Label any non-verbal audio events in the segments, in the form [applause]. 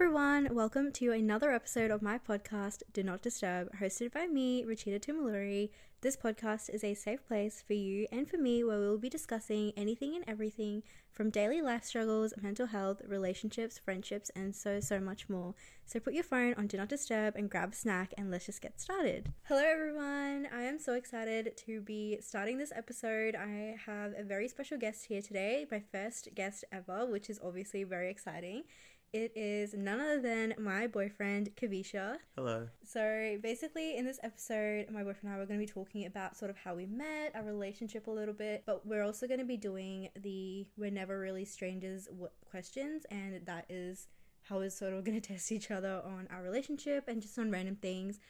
everyone, welcome to another episode of my podcast, Do Not Disturb, hosted by me, Rachita Tumuluri. This podcast is a safe place for you and for me where we will be discussing anything and everything from daily life struggles, mental health, relationships, friendships, and so, so much more. So put your phone on Do Not Disturb and grab a snack and let's just get started. Hello, everyone. I am so excited to be starting this episode. I have a very special guest here today, my first guest ever, which is obviously very exciting. It is none other than my boyfriend, Kavisha. Hello. So, basically, in this episode, my boyfriend and I were going to be talking about sort of how we met, our relationship a little bit, but we're also going to be doing the We're Never Really Strangers questions, and that is how we're sort of going [laughs] to test each other on our relationship and just on random things.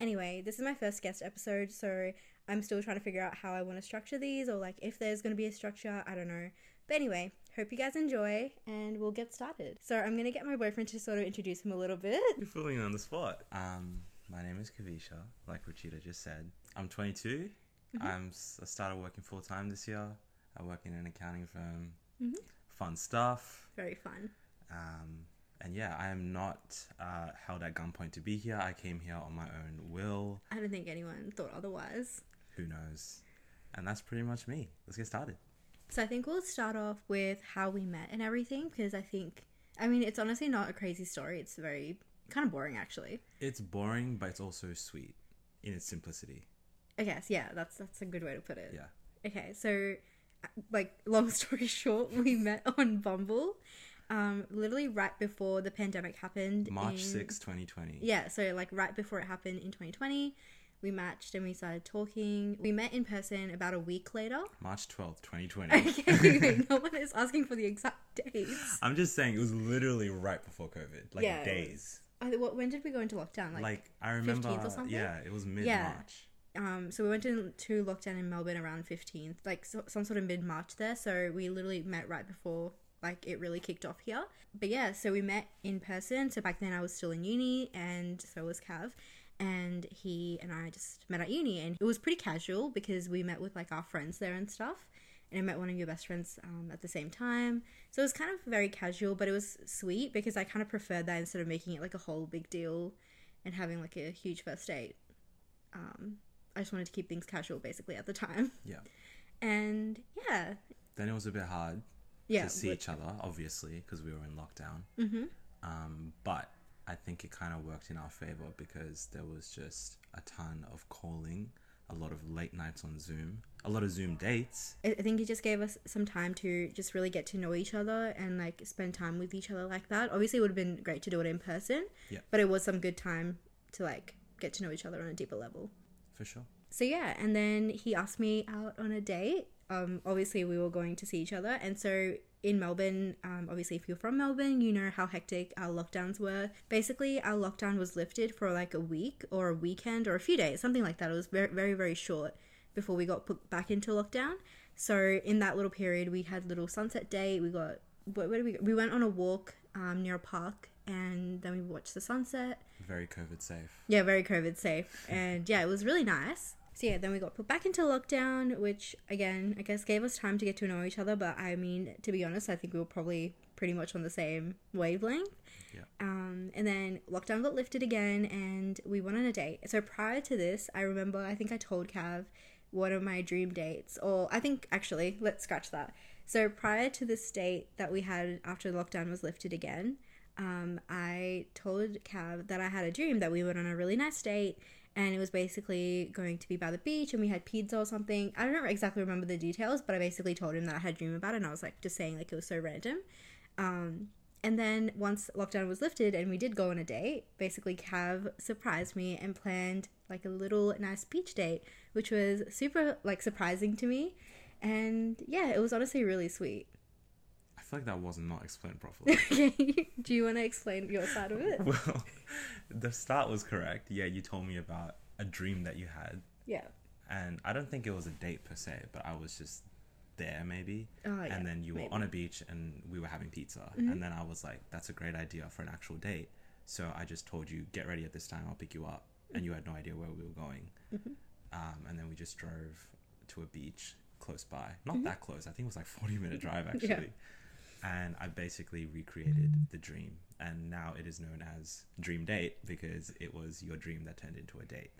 Anyway, this is my first guest episode, so I'm still trying to figure out how I want to structure these or like if there's going to be a structure, I don't know. But anyway, hope you guys enjoy and we'll get started. So I'm to get my boyfriend to sort of introduce him a little bit. You're me on the spot. Um, my name is Kavisha, like Rachita just said. I'm 22. I'm s- I started working full time this year. I work in an accounting firm. Fun stuff. Very fun. Um, and yeah, I am not uh, held at gunpoint to be here. I came here on my own will. I don't think anyone thought otherwise. Who knows? And that's pretty much me. Let's get started. So I think we'll start off with how we met and everything because I think, I mean, it's honestly not a crazy story. It's very kind of boring actually. It's boring, but it's also sweet in its simplicity. I guess, yeah, that's that's a good way to put it. Yeah. Okay, so like long [laughs] story short, we met on Bumble, um, literally right before the pandemic happened. March in- 6, 2020. Yeah, so like right before it happened in 2020, we matched and we started talking. We met in person about a week later. March 12th, 2020. Okay, wait, [laughs] no one is asking for the exact dates. I'm just saying it was literally right before COVID, like Yeah, days. I, what, when did we go into lockdown? Like, Like, I remember, 15th or something? yeah, it was mid Yeah. March. um, so we went into lockdown in Melbourne around 15th, like so, some sort of mid March there. So we literally met right before like it really kicked off here. But yeah, so we met in person. So back then I was still in uni, and so was Cav. And he and I just met at uni, and it was pretty casual because we met with like our friends there and stuff. And I met one of your best friends um, at the same time. So it was kind of very casual, but it was sweet because I kind of preferred that instead of making it like a whole big deal and having like a huge first date. Um, I just wanted to keep things casual basically at the time. Yeah. And yeah, Then it was a bit hard yeah. to see but- each other, obviously, because we were in lockdown. Mm-hmm. Um, but I think it kind of worked in our favor because there was just a ton of calling, a lot of late nights on Zoom, a lot of Zoom dates. I think it just gave us some time to just really get to know each other and like spend time with each other like that. Obviously, it would have been great to do it in person, Yeah. but it was some good time to like get to know each other on a deeper level. For sure. So yeah, and then he asked me out on a date. Um, obviously we were going to see each other, and so in Melbourne, um, obviously if you're from Melbourne, you know how hectic our lockdowns were. Basically, our lockdown was lifted for like a week or a weekend or a few days, something like that. It was very, very, very short before we got put back into lockdown. So in that little period, we had little sunset day. We got where, where did we go? We went on a walk um, near a park, and then we watched the sunset. Very COVID safe. Yeah, very COVID safe. And yeah, it was really nice. So yeah, then we got put back into lockdown, which again, I guess gave us time to get to know each other. But I mean, to be honest, I think we were probably pretty much on the same wavelength. Yeah. Um, and then lockdown got lifted again, and we went on a date. So prior to this, I remember I think I told Cav one of my dream dates, or I think actually, let's scratch that. So prior to this date that we had after the lockdown was lifted again, um, I told Cav that I had a dream that we went on a really nice date and it was basically going to be by the beach and we had pizza or something. I don't exactly remember the details, but I basically told him that I had a dream about it and I was like just saying like it was so random. Um, and then once lockdown was lifted and we did go on a date, basically Cav surprised me and planned like a little nice beach date, which was super like surprising to me. And yeah, it was honestly really sweet. I feel like that was not explained properly. Okay, [laughs] do you want to explain your side of it? well, [laughs] the start was correct. Yeah, you told me about a dream that you had. Yeah. And I don't think it was a date per se, but I was just there maybe. Oh, yeah, and then you maybe. Mm-hmm. were on a beach and we were having pizza. And then I was like, that's a great idea for an actual date. So I just told you, get ready at this time, I'll pick you up. And you had no idea where we were going. Mm-hmm. Um, and then we just drove to a beach close by. Mm-hmm. Not that close. I think it was like 40 minute [laughs] drive actually. And I basically recreated the dream, and now it is known as Dream Date because it was your dream that turned into a date,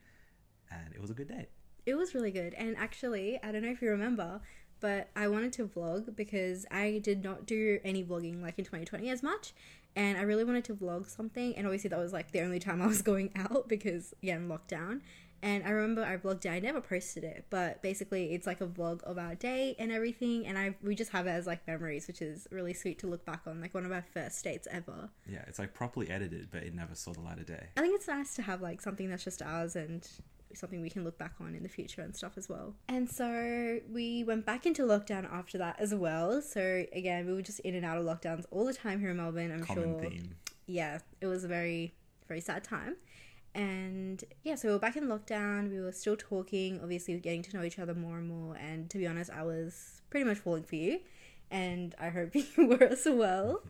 and it was a good date. It was really good. And actually, I don't know if you remember, but I wanted to vlog because I did not do any vlogging like in 2020 as much. And I really wanted to vlog something. And obviously, that was like the only time I was [laughs] going out because, again, lockdown. And I remember I vlogged it. I never posted it, but basically, it's like a vlog of our day and everything. And I we just have it as like memories, which is really sweet to look back on, like one of our first dates ever. Yeah, it's like properly edited, but it never saw the light of day. I think it's nice to have like something that's just ours and something we can look back on in the future and stuff as well. And so we went back into lockdown after that as well. So again, we were just in and out of lockdowns all the time here in Melbourne. I'm Common sure. theme. Yeah, it was a very very sad time. And yeah, so we were back in lockdown. We were still talking, obviously getting to know each other more and more. And to be honest, I was pretty much falling for you, and I hope [laughs] you were as well.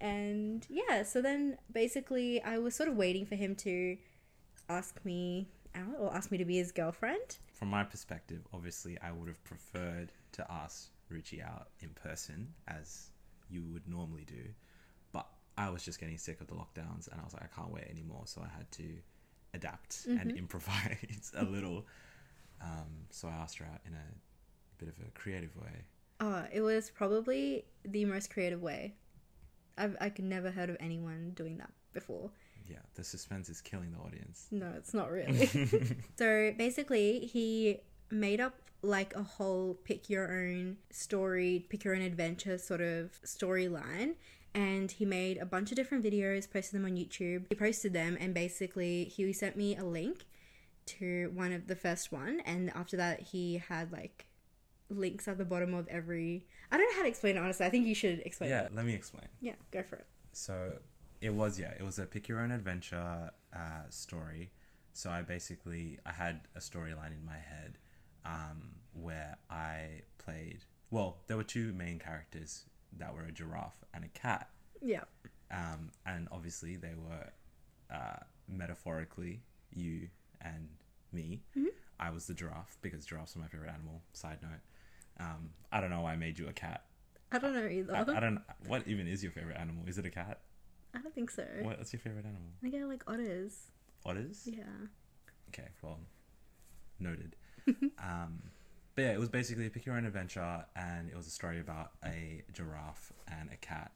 And yeah, so then basically, I was sort of waiting for him to ask me out or ask me to be his girlfriend. From my perspective, obviously, I would have preferred to ask Richie out in person as you would normally do, I was just getting sick of the lockdowns, and I was like, I can't wait anymore, so I had to adapt and improvise [laughs] a [laughs] little. Um, so I asked her out in a bit of a creative way. Oh, it was probably the most creative way. I've I could never heard of anyone doing that before. Yeah, the suspense is killing the audience. No, it's not [laughs] really. so basically, he made up like a whole pick your own story, pick your own adventure sort of storyline. And he made a bunch of different videos, posted them on YouTube. He posted them, and basically, he sent me a link to one of the first one. And after that, he had like links at the bottom of every. I don't know how to explain it, honestly. I think you should explain Yeah, it. let me explain. Yeah, go for it. So it was yeah, it was a pick your own adventure uh, story. So I basically I had a storyline in my head um, where I played. Well, there were two main characters that were a giraffe and a cat, Yeah. um, and obviously they were uh, metaphorically you and me. I was the giraffe because giraffes are my favorite animal. Side note. Um, I don't know why I made you a cat. I don't know either. I, I don't. What even is your favorite animal? Is it a cat? I don't think so. What's your favorite animal? I think I like otters. Otters? Yeah. Okay, well, noted. [laughs] um, but yeah, it was basically a pick your own adventure, and it was a story about a giraffe and a cat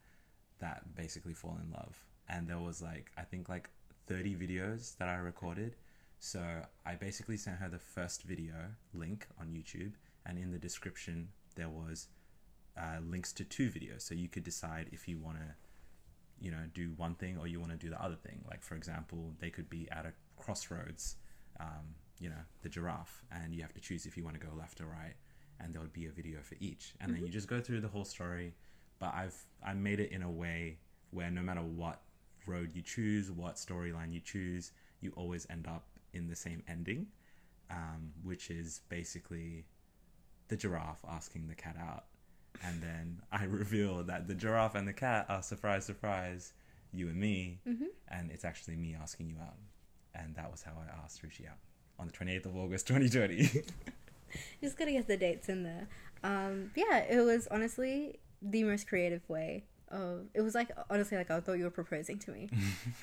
that basically fall in love. And there was like, I think like 30 videos that I recorded. So I basically sent her the first video link on YouTube, and in the description, there was uh, links to two videos. So you could decide if you want to you know do one thing or you want to do the other thing like for example they could be at a crossroads um, you know the giraffe and you have to choose if you want to go left or right and there would be a video for each. And then you just go through the whole story but i've i made it in a way where no matter what road you choose what storyline you choose you always end up in the same ending um, which is basically the giraffe asking the cat out. And then [laughs] I reveal that the giraffe and the cat are surprise, surprise, you and me, and it's actually me asking you out, and that was how I asked Rishi out on the twenty eighth of August, [laughs] twenty twenty. [laughs] Just gotta get the dates in there. Um, yeah, it was honestly the most creative way of. It was like honestly like I thought you were proposing to me. [laughs]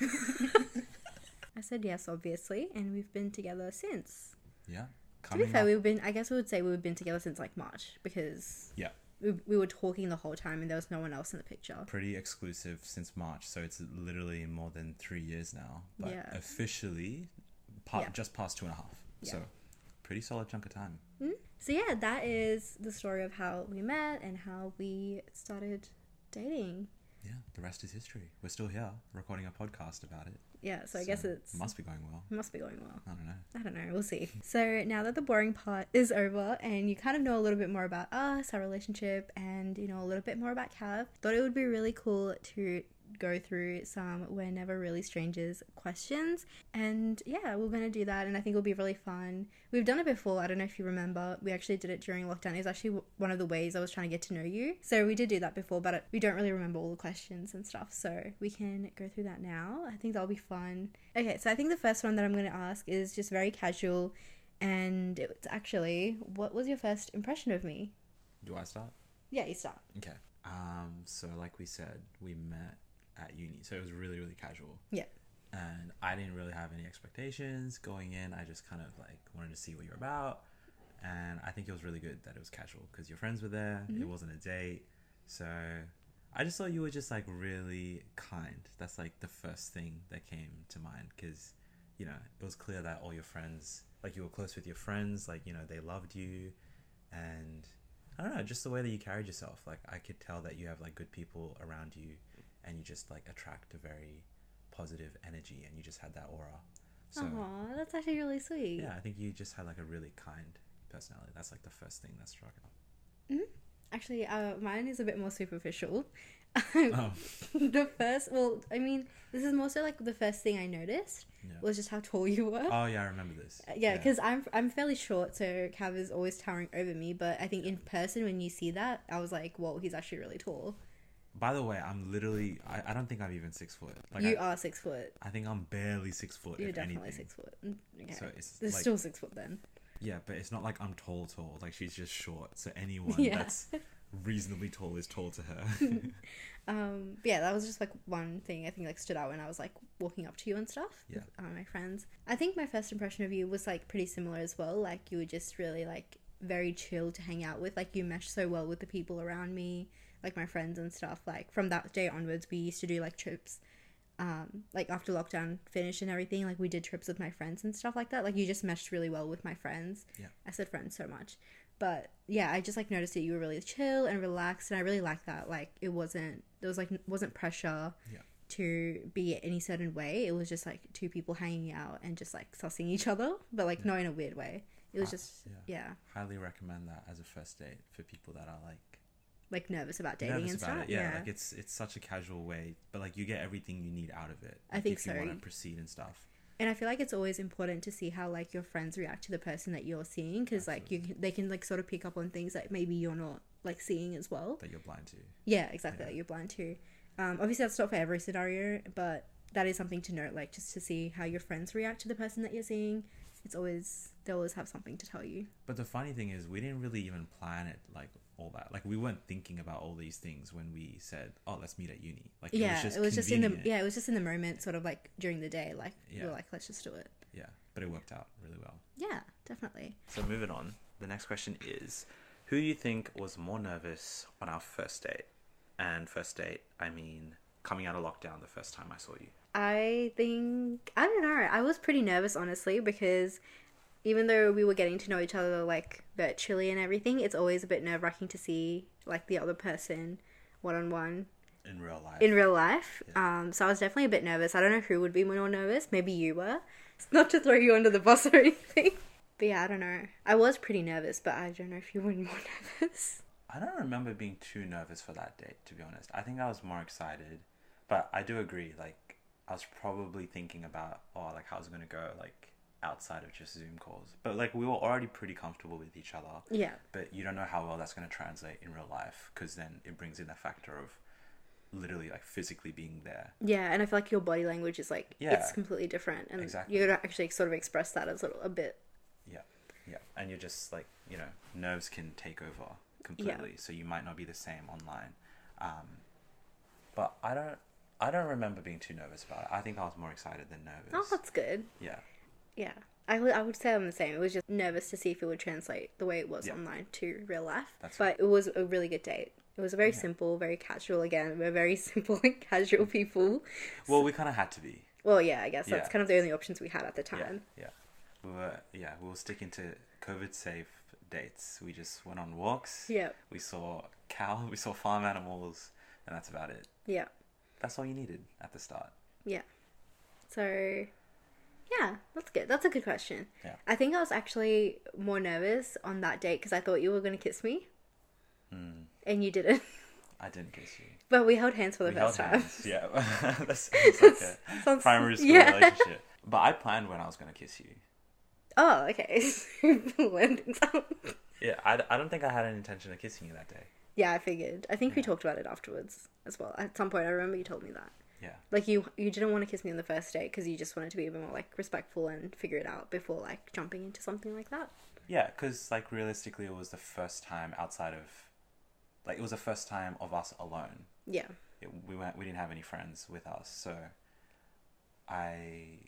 I said yes, obviously, and we've been together since. yeah, To be fair, up, we've been. I guess we would say we've been together since like March because yeah, we, we were talking the whole time and there was no one else in the picture. pretty exclusive since March, so it's literally more than three years now, but Yeah. officially, pa- Yeah. just past two and a half. Yeah. So, pretty solid chunk of time. Hmm? So yeah, that is the story of how we met and how we started dating. Yeah, the rest is history. We're still here recording a podcast about it. Yeah, so I guess it's must be going well. must be going well. I don't know. I don't know. We'll see. So now that the boring part is over and you kind of know a little bit more about us, our relationship, and you know a little bit more about Cav, thought it would be really cool to go through some we're never really strangers questions. And yeah we're gonna do that and i think it'll be really fun. We've done it before i don't know if you remember. We actually did it during lockdown. It was actually one of the ways i was trying to get to know you. So we did do that before but we don't really remember all the questions and stuff so we can go through that now. I think that'll be fun. Okay so i think the first one that i'm going to ask is just very casual and it's actually what was your first impression of me? Do I start? yeah you start. Okay. Um, so like we said, we met at uni, so it was really really casual. Yeah. And I didn't really have any expectations going in. I just kind of like wanted to see what you're about, and I think it was really good that it was casual because your friends were there. It mm-hmm. wasn't a date, so I just thought you were just like really kind. That's like the first thing that came to mind because you know it was clear that all your friends, like you were close with your friends, like you know they loved you, and I don't know, just the way that you carried yourself. Like I could tell that you have like good people around you, and you just like attract a very positive energy, and you just had that aura. So Aw, that's actually really sweet. yeah, I think you just had like a really kind personality. That's like the first thing that struck out. Actually, uh, mine is a bit more superficial. [laughs] Oh, [laughs] the first, well, I mean, this is more so like the first thing I noticed yeah. was just how tall you were. Oh yeah, I remember this. Uh, yeah, because I'm I'm fairly short, so Cav is always towering over me. But I think in person, when you see that, I was like, "Whoa, he's actually really tall." By the way, I'm literally. I, I don't think I'm even six foot. Like you I, are six foot. I think I'm barely six foot. You're if definitely anything. six foot. Mm, Okay, So it's like still six foot then. yeah, but it's not like I'm tall, tall. Like she's just short. So anyone Yeah. that's reasonably tall is tall to her. [laughs] Um, yeah, that was just like one thing I think like stood out when I was like walking up to you and stuff Yeah. with uh, my friends. I think my first impression of you was like pretty similar as well. Like you were just really like very chill to hang out with. Like you mesh so well with the people around me, like my friends and stuff. Like from that day onwards, we used to do like trips. Um, like after lockdown finished and everything, like we did trips with my friends and stuff like that. Like you just meshed really well with my friends. Yeah. I said friends so much. But yeah, I just like noticed that you were really chill and relaxed and I really like that. Like it wasn't there was like wasn't pressure Yeah. to be any certain way. It was just like two people hanging out and just like sussing each other, but like not in a weird way. It was just yeah. yeah, Highly recommend that as a first date for people that are like like nervous about dating nervous and about stuff. it. Yeah, Yeah. like it's it's such a casual way, but like you get everything you need out of it. I think if you so. want to proceed and stuff. and I feel like it's always important to see how like your friends react to the person that you're seeing because like you can, they can like sort of pick up on things that maybe you're not like seeing as well. that you're blind to. Yeah, exactly. Yeah. That you're blind to. Um, obviously, that's not for every scenario, but that is something to note. Like just to see how your friends react to the person that you're seeing. It's always they always have something to tell you. But the funny thing is, we didn't really even plan it like all that. Like we weren't thinking about all these things when we said, "Oh, let's meet at uni." Like yeah, it was just it was just in the yeah, it was just in the moment, sort of like during the day. Like we Yeah. were like, let's just do it. yeah, but it worked out really well. Yeah, definitely. So moving on, the next question is, who do you think was more nervous on our first date? And first date, I mean coming out of lockdown the first time I saw you. I think I don't know. I was pretty nervous honestly because even though we were getting to know each other like virtually and everything, it's always a bit nerve wracking to see like the other person one on one In real life. in real life. Um, so I was definitely a bit nervous. I don't know who would be more nervous. Maybe you were. [laughs] It's not to throw you under the bus or anything. But yeah, I don't know. I was pretty nervous, but I don't know if you were [laughs] more nervous. I don't remember being too nervous for that date, to be honest. I think I was more excited, but I do agree. Like, I was probably thinking about, oh, like how's it gonna go, like outside of just Zoom calls. But like, we were already pretty comfortable with each other. Yeah. But you don't know how well that's gonna translate in real life, because then it brings in the factor of literally like physically being there. Yeah, and I feel like your body language is like Yeah. it's completely different, and Exactly. you gotta actually sort of express that as a, a bit. Yeah, yeah, and you're just like you know, nerves can take over completely, so you might not be the same online. Um, but I don't, I don't remember being too nervous about it. I think I was more excited than nervous. Oh, that's good. Yeah, Yeah, I would I would say I'm the same. It was just nervous to see if it would translate the way it was Yeah. online to real life. That's but it was a really good date. It was very simple, very casual. Again, we're very [laughs] simple and casual people. well, we kind of had to be. Well, yeah, I guess that's kind of the only options we had at the Yeah, time. yeah, we were. Yeah, we were sticking to COVID safe dates. We just went on walks. Yeah, We saw cow. [laughs] We saw farm animals, and that's about it. yeah, That's all you needed at the start. yeah. So, yeah, that's good. That's a good question. Yeah. I think I was actually more nervous on that date because I thought you were going to kiss me, Mm, and you didn't. [laughs] I didn't kiss you. But we held hands for the we first time. hands. Yeah, [laughs] that sounds [laughs] like a Sounds- primary school yeah. relationship. But I planned when I was going to kiss you. Oh, okay. Yeah, I, I don't think I had an intention of kissing you that day. Yeah, I figured. I think we talked about it afterwards as well. At some point, I remember you told me that. Yeah, Like you, you didn't want to kiss me on the first date because you just wanted to be a bit more like respectful and figure it out before like jumping into something like that. yeah, because like realistically, it was the first time outside of like it was the first time of us alone. Yeah. It, we went. We didn't have any friends with us, so I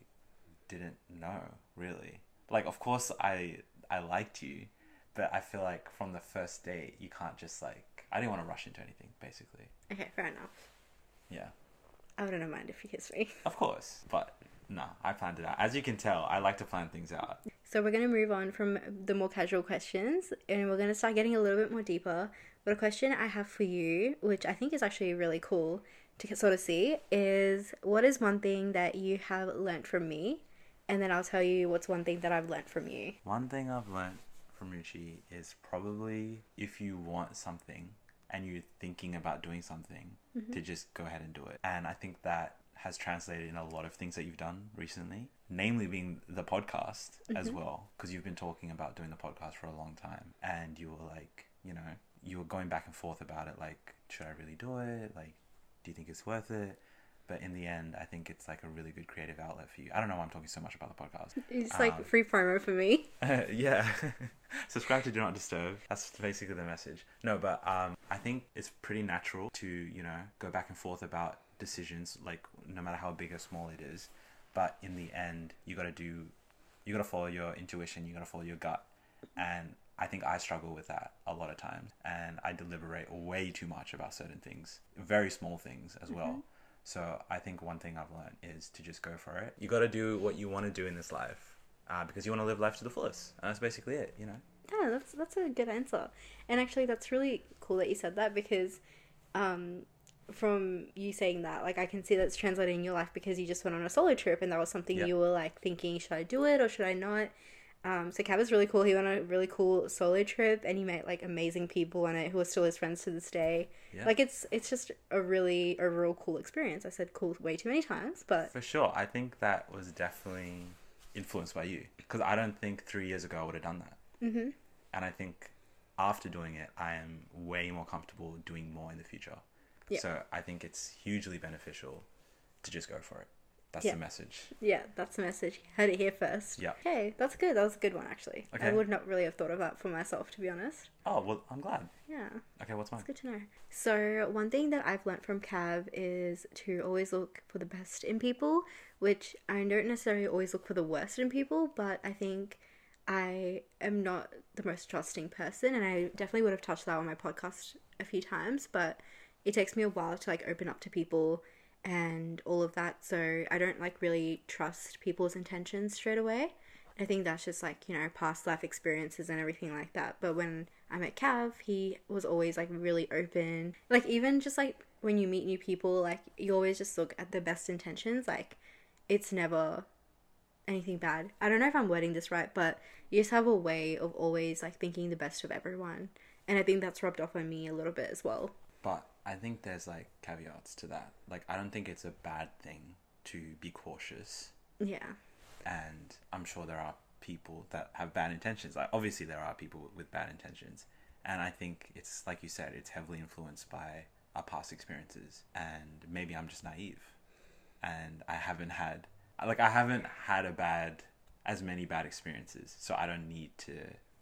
didn't know really. Like, of course, I I liked you, but I feel like from the first date, you can't just like. I didn't want to rush into anything, basically. Okay, fair enough. Yeah, I wouldn't mind if he kissed me. [laughs] of course, but no, I planned it out. As you can tell, I like to plan things out. So we're going to move on from the more casual questions and we're going to start getting a little bit more deeper. But a question I have for you, which I think is actually really cool to sort of see, is what is one thing that you have learnt from me? And then I'll tell you what's one thing that I've learnt from you. One thing I've learned from Ruchi is probably if you want something and you're thinking about doing something, to just go ahead and do it. And I think that has translated in a lot of things that you've done recently, namely being the podcast as well, because you've been talking about doing the podcast for a long time. And you were like, you know, you were going back and forth about it like, should I really do it? Like, do you think it's worth it? But in the end, I think it's like a really good creative outlet for you. I don't know why I'm talking so much about the podcast. It's like Um, free promo for me. [laughs] yeah. [laughs] Subscribe to Do Not Disturb. That's basically the message. No, but um, I think it's pretty natural to, you know, go back and forth about decisions, like no matter how big or small it is. But in the end, you got to do, you got to follow your intuition, you got to follow your gut. And I think I struggle with that a lot of times. And I deliberate way too much about certain things, very small things as well. So I think one thing I've learned is to just go for it. You got to do what you want to do in this life uh, because you want to live life to the fullest. And that's basically it, you know? Yeah, that's that's a good answer. And actually that's really cool that you said that because um from you saying that, like I can see that's translated in your life because you just went on a solo trip and that was something Yeah. you were like thinking, should I do it or should I not? Um, so Cav is really cool. He went on a really cool solo trip and he met like amazing people on it who are still his friends to this day. Yeah. Like it's it's just a really overall cool experience. I said cool way too many times, but For sure. I think that was definitely influenced by you because I don't think three years ago I would have done that. Mhm. And I think after doing it, I am way more comfortable doing more in the future. Yeah. So I think it's hugely beneficial to just go for it. That's Yeah. the message. yeah, that's the message. Heard it here first. Yeah. Okay, that's good. That was a good one actually. Okay. I would not really have thought of that for myself to be honest. Oh, well, I'm glad. Yeah. Okay, what's mine? It's good to know. So, one thing that I've learned from Cav is to always look for the best in people, which I don't necessarily always look for the worst in people, but I think I am not the most trusting person, and I definitely would have touched that on my podcast a few times, but it takes me a while to like open up to people and all of that, so I don't like really trust people's intentions straight away. I think that's just like, you know, past life experiences and everything like that. But when I met Cav, he was always like really open. Like, even just like when you meet new people, like, you always just look at the best intentions. Like, it's never anything bad. I don't know if I'm wording this right, but you just have a way of always like thinking the best of everyone. And I think that's rubbed off on me a little bit as well. But I think there's like caveats to that. Like, I don't think it's a bad thing to be cautious. Yeah. and I'm sure there are people that have bad intentions. Like obviously there are people with bad intentions, and I think it's like you said, it's heavily influenced by our past experiences, and maybe I'm just naive, and I haven't had like I haven't had a bad as many bad experiences, so I don't need to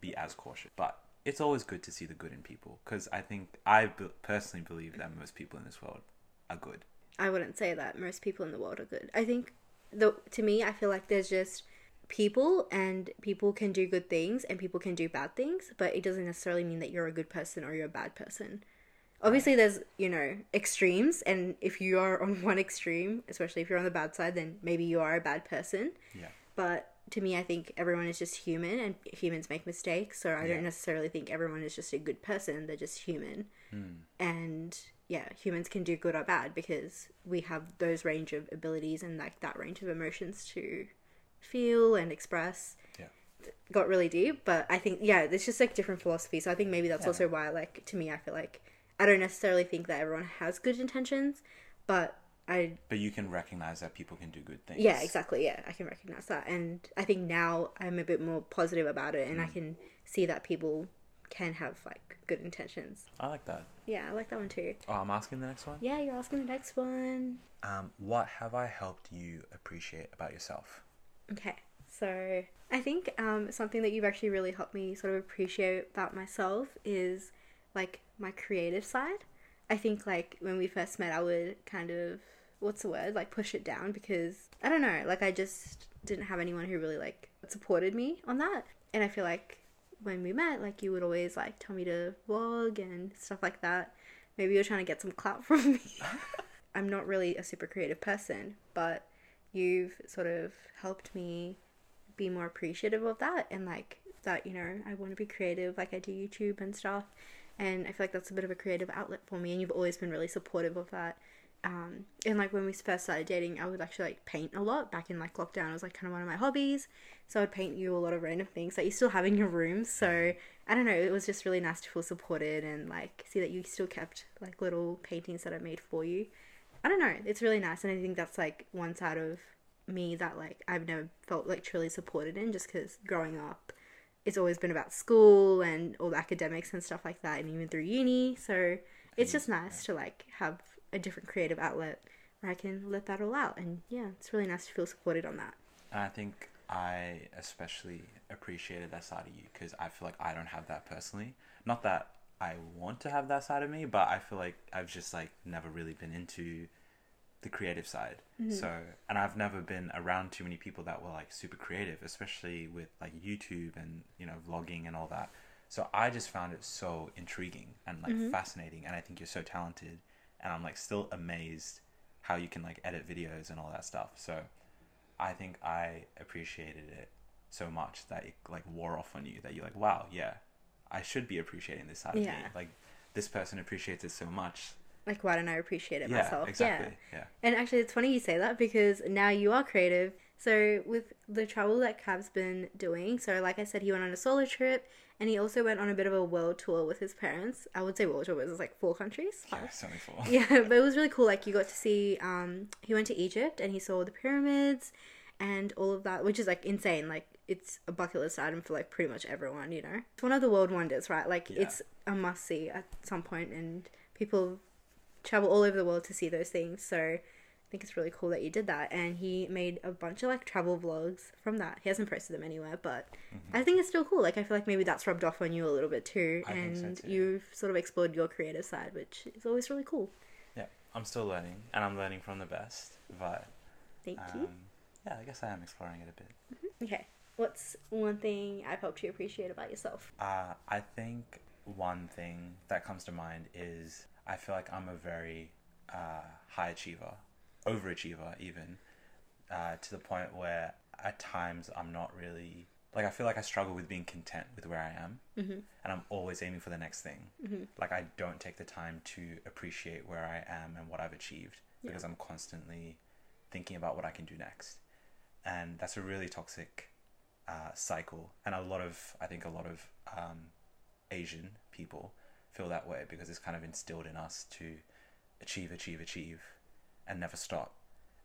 be as cautious. But it's always good to see the good in people because I think I personally believe that most people in this world are good. I wouldn't say that most people in the world are good. I think the to me I feel like there's just people and people can do good things and people can do bad things, but it doesn't necessarily mean that you're a good person or you're a bad person. Obviously there's, you know, extremes and if you are on [laughs] one extreme, especially if you're on the bad side, then maybe you are a bad person. Yeah. But to me I think everyone is just human and humans make mistakes, so I Yeah. don't necessarily think everyone is just a good person, they're just human hmm. and yeah humans can do good or bad because we have those range of abilities and like that range of emotions to feel and express Yeah. got really deep but i think yeah it's just like different philosophies. so i think maybe that's Yeah. also why like to me i feel like i don't necessarily think that everyone has good intentions but i But you can recognize that people can do good things. yeah exactly yeah i can recognize that and i think now i'm a bit more positive about it and i can see that people can have like good intentions I like that. yeah i like that one too Oh, I'm asking the next one. yeah you're asking the next one Um, what have I helped you appreciate about yourself? Okay, so I think um, something that you've actually really helped me sort of appreciate about myself is like my creative side. I think like when we first met, I would kind of what's the word like push it down because I don't know, like I just didn't have anyone who really like supported me on that, and I feel like when we met, like you would always like tell me to vlog and stuff like that. Maybe you're trying to get some clout [laughs] from me. [laughs] I'm not really a super creative person, but you've sort of helped me be more appreciative of that and like that, you know, I want to be creative, like I do YouTube and stuff. And I feel like that's a bit of a creative outlet for me, and you've always been really supportive of that. Um, and like when we first started dating, I would actually like paint a lot. Back in like lockdown, it was like kind of one of my hobbies. So I'd paint you a lot of random things that you still have in your room. So I don't know, it was just really nice to feel supported and like see that you still kept like little paintings that I made for you. I don't know, it's really nice, and I think that's like one side of me that like I've never felt like truly supported in, just because growing up, it's always been about school and all the academics and stuff like that, and even through uni. So it's just nice to like have a different creative outlet where I can let that all out, and yeah, it's really nice to feel supported on that. And I think I especially appreciated that side of you because I feel like I don't have that personally. Not that I want to have that side of me, but I feel like I've just like never really been into the creative side. Mm-hmm. So, and I've never been around too many people that were like super creative, especially with like YouTube and, you know, vlogging and all that. So I just found it so intriguing and like Mm-hmm. fascinating. And I think you're so talented. And I'm like still amazed how you can like edit videos and all that stuff. So I think I appreciated it so much that it like wore off on you that you're like, wow, yeah, I should be appreciating this side of me. Like this person appreciates it so much. Like, why don't I appreciate it myself? yeah, myself? exactly. Yeah. And actually, it's funny you say that because now you are creative. So, with the travel that Cav's been doing, so like I said, he went on a solo trip and he also went on a bit of a world tour with his parents. I would say world tour, but it was like four countries. Yeah, Five. only four. [laughs] Yeah, but it was really cool. Like, you got to see, um, he went to Egypt and he saw the pyramids and all of that, which is like insane. Like, it's a bucket list item for like pretty much everyone, you know? It's one of the world wonders, right? Like, Yeah. it's a must see at some point, and people travel all over the world to see those things. So I think it's really cool that you did that. And he made a bunch of like travel vlogs from that. He hasn't posted them anywhere, but I think it's still cool. Like I feel like maybe that's rubbed off on you a little bit too, I and so too. you've sort of explored your creative side, which is always really cool. Yeah, I'm still learning, and I'm learning from the best. But Thank um, you. yeah, I guess I am exploring it a bit. Okay, what's one thing I've helped you appreciate about yourself? Uh, I think one thing that comes to mind is I feel like I'm a very uh, high achiever, overachiever even, uh, to the point where at times I'm not really like I feel like I struggle with being content with where I am, mm-hmm. and I'm always aiming for the next thing. Mm-hmm. Like I don't take the time to appreciate where I am and what I've achieved because I'm constantly thinking about what I can do next, and that's a really toxic uh, cycle. And a lot of I think a lot of um, Asian people feel that way because it's kind of instilled in us to achieve, achieve, achieve, and never stop.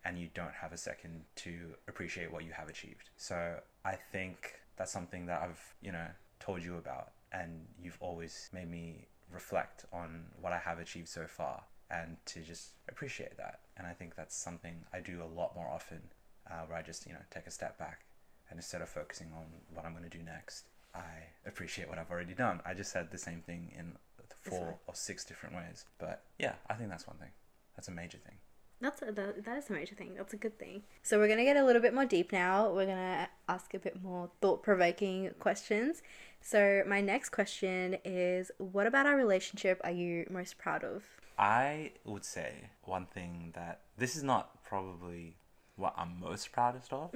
And you don't have a second to appreciate what you have achieved. So I think that's something that I've, you know, told you about, and you've always made me reflect on what I have achieved so far and to just appreciate that. And I think that's something I do a lot more often, uh, where I just, you know, take a step back and instead of focusing on what I'm going to do next, I appreciate what I've already done. I just said the same thing in four or six different ways. But yeah, I think that's one thing. That's a major thing. That's a, that, that is a major thing. That's a good thing. So we're gonna get a little bit more deep now. We're gonna ask a bit more thought provoking questions. So my next question is, what about our relationship are you most proud of? I would say one thing that this is not probably what I'm most proudest of,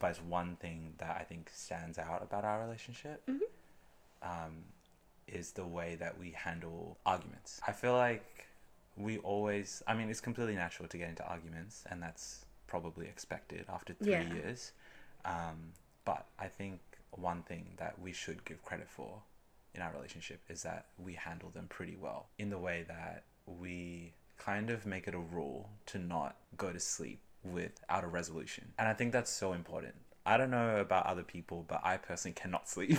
but it's one thing that I think stands out about our relationship. Um, is the way that we handle arguments. I feel like we always, I mean, it's completely natural to get into arguments, and that's probably expected after three Yeah. years. Um, but I think one thing that we should give credit for in our relationship is that we handle them pretty well in the way that we kind of make it a rule to not go to sleep without a resolution. And I think that's so important. I don't know about other people, but I personally cannot [laughs] sleep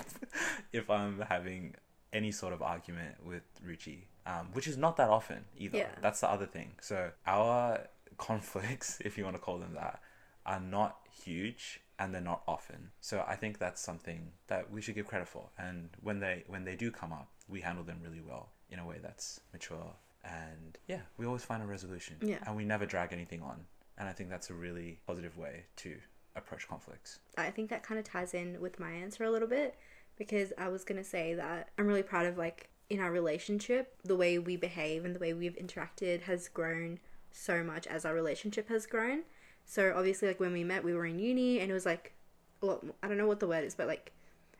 if I'm having any sort of argument with Ruchi, um, which is not that often either. Yeah. That's the other thing. So our [laughs] conflicts, if you want to call them that, are not huge and they're not often. So I think that's something that we should give credit for. And when they when they do come up, we handle them really well in a way that's mature. And yeah, we always find a resolution. Yeah. And we never drag anything on. And I think that's a really positive way to approach conflicts. I think that kind of ties in with my answer a little bit because I was to say that I'm really proud of like in our relationship, the way we behave and the way we've interacted has grown so much as our relationship has grown. So obviously like when we met, we were in uni and it was like a lot I don't know what the word is, but like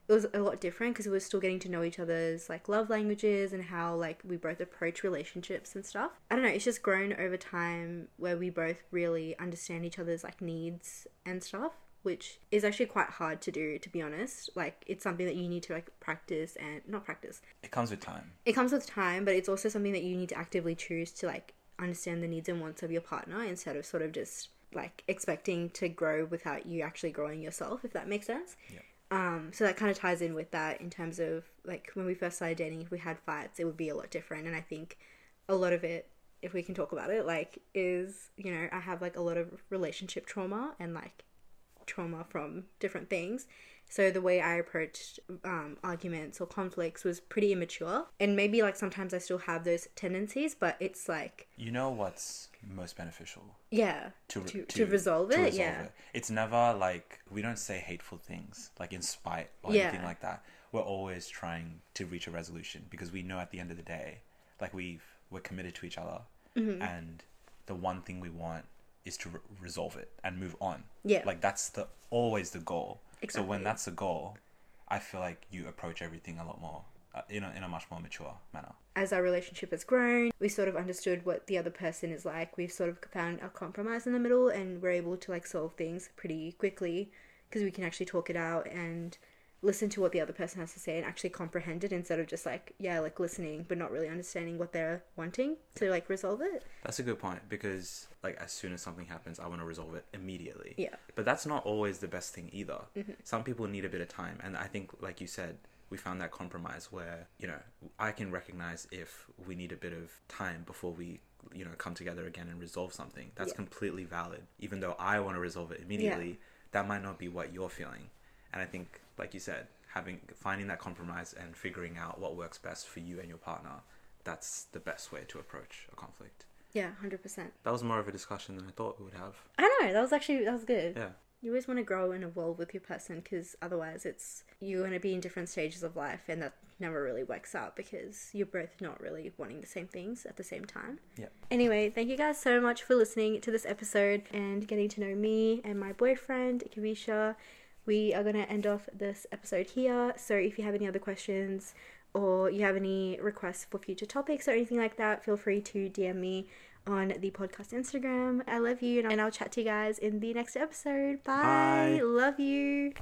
it was a lot different because we were still getting to know each other's like love languages and how like we both approach relationships and stuff. I don't know, it's just grown over time where we both really understand each other's like needs and stuff, which is actually quite hard to do to be honest. Like it's something that you need to like practice and not practice. It comes with time. It comes with time, but it's also something that you need to actively choose to like understand the needs and wants of your partner instead of sort of just like expecting to grow without you actually growing yourself, if that makes sense. Yep. Um, so that kind of ties in with that in terms of like when we first started dating, if we had fights, it would be a lot different. And I think a lot of it, if we can talk about it, like is you know I have like a lot of relationship trauma and like trauma from different things. So the way I approached um, arguments or conflicts was pretty immature, and maybe like sometimes I still have those tendencies, but it's like You know what's most beneficial? yeah to, to, to, resolve it, yeah. It's never like we don't say hateful things like in spite or Yeah. anything like that. We're always trying to reach a resolution because we know at the end of the day, like we've we're committed to each other, Mm-hmm. and the one thing we want is to re- resolve it and move on. Yeah. like that's the always the goal. So when that's the goal, I feel like you approach everything a lot more uh, in a in a much more mature manner. as our relationship has grown, we sort of understood what the other person is like. We've sort of found a compromise in the middle, and we're able to like solve things pretty quickly because we can actually talk it out and listen to what the other person has to say and actually comprehend it instead of just like yeah like listening but not really understanding what they're wanting to like resolve it That's a good point because like as soon as something happens, I want to resolve it immediately. Yeah. But that's not always the best thing either. Mm-hmm. Some people need a bit of time, and I think, like you said, we found that compromise where you know I can recognize if we need a bit of time before we you know come together again and resolve something. That's Yeah. completely valid. Even though I want to resolve it immediately, yeah. that might not be what you're feeling. And I think, like you said, having finding that compromise and figuring out what works best for you and your partner, that's the best way to approach a conflict. yeah 100% That was more of a discussion than I thought we would have. i know that was actually that was good Yeah. you always want to grow and evolve with your person because otherwise it's you're going to be in different stages of life and that never really works out because you're both not really wanting the same things at the same time Yeah. anyway thank you guys so much for listening to this episode and getting to know me and my boyfriend kavisha we are going to end off this episode here. So if you have any other questions or you have any requests for future topics or anything like that, feel free to DM me on the podcast Instagram. I love you and I'll chat to you guys in the next episode. Bye. Bye. Love you.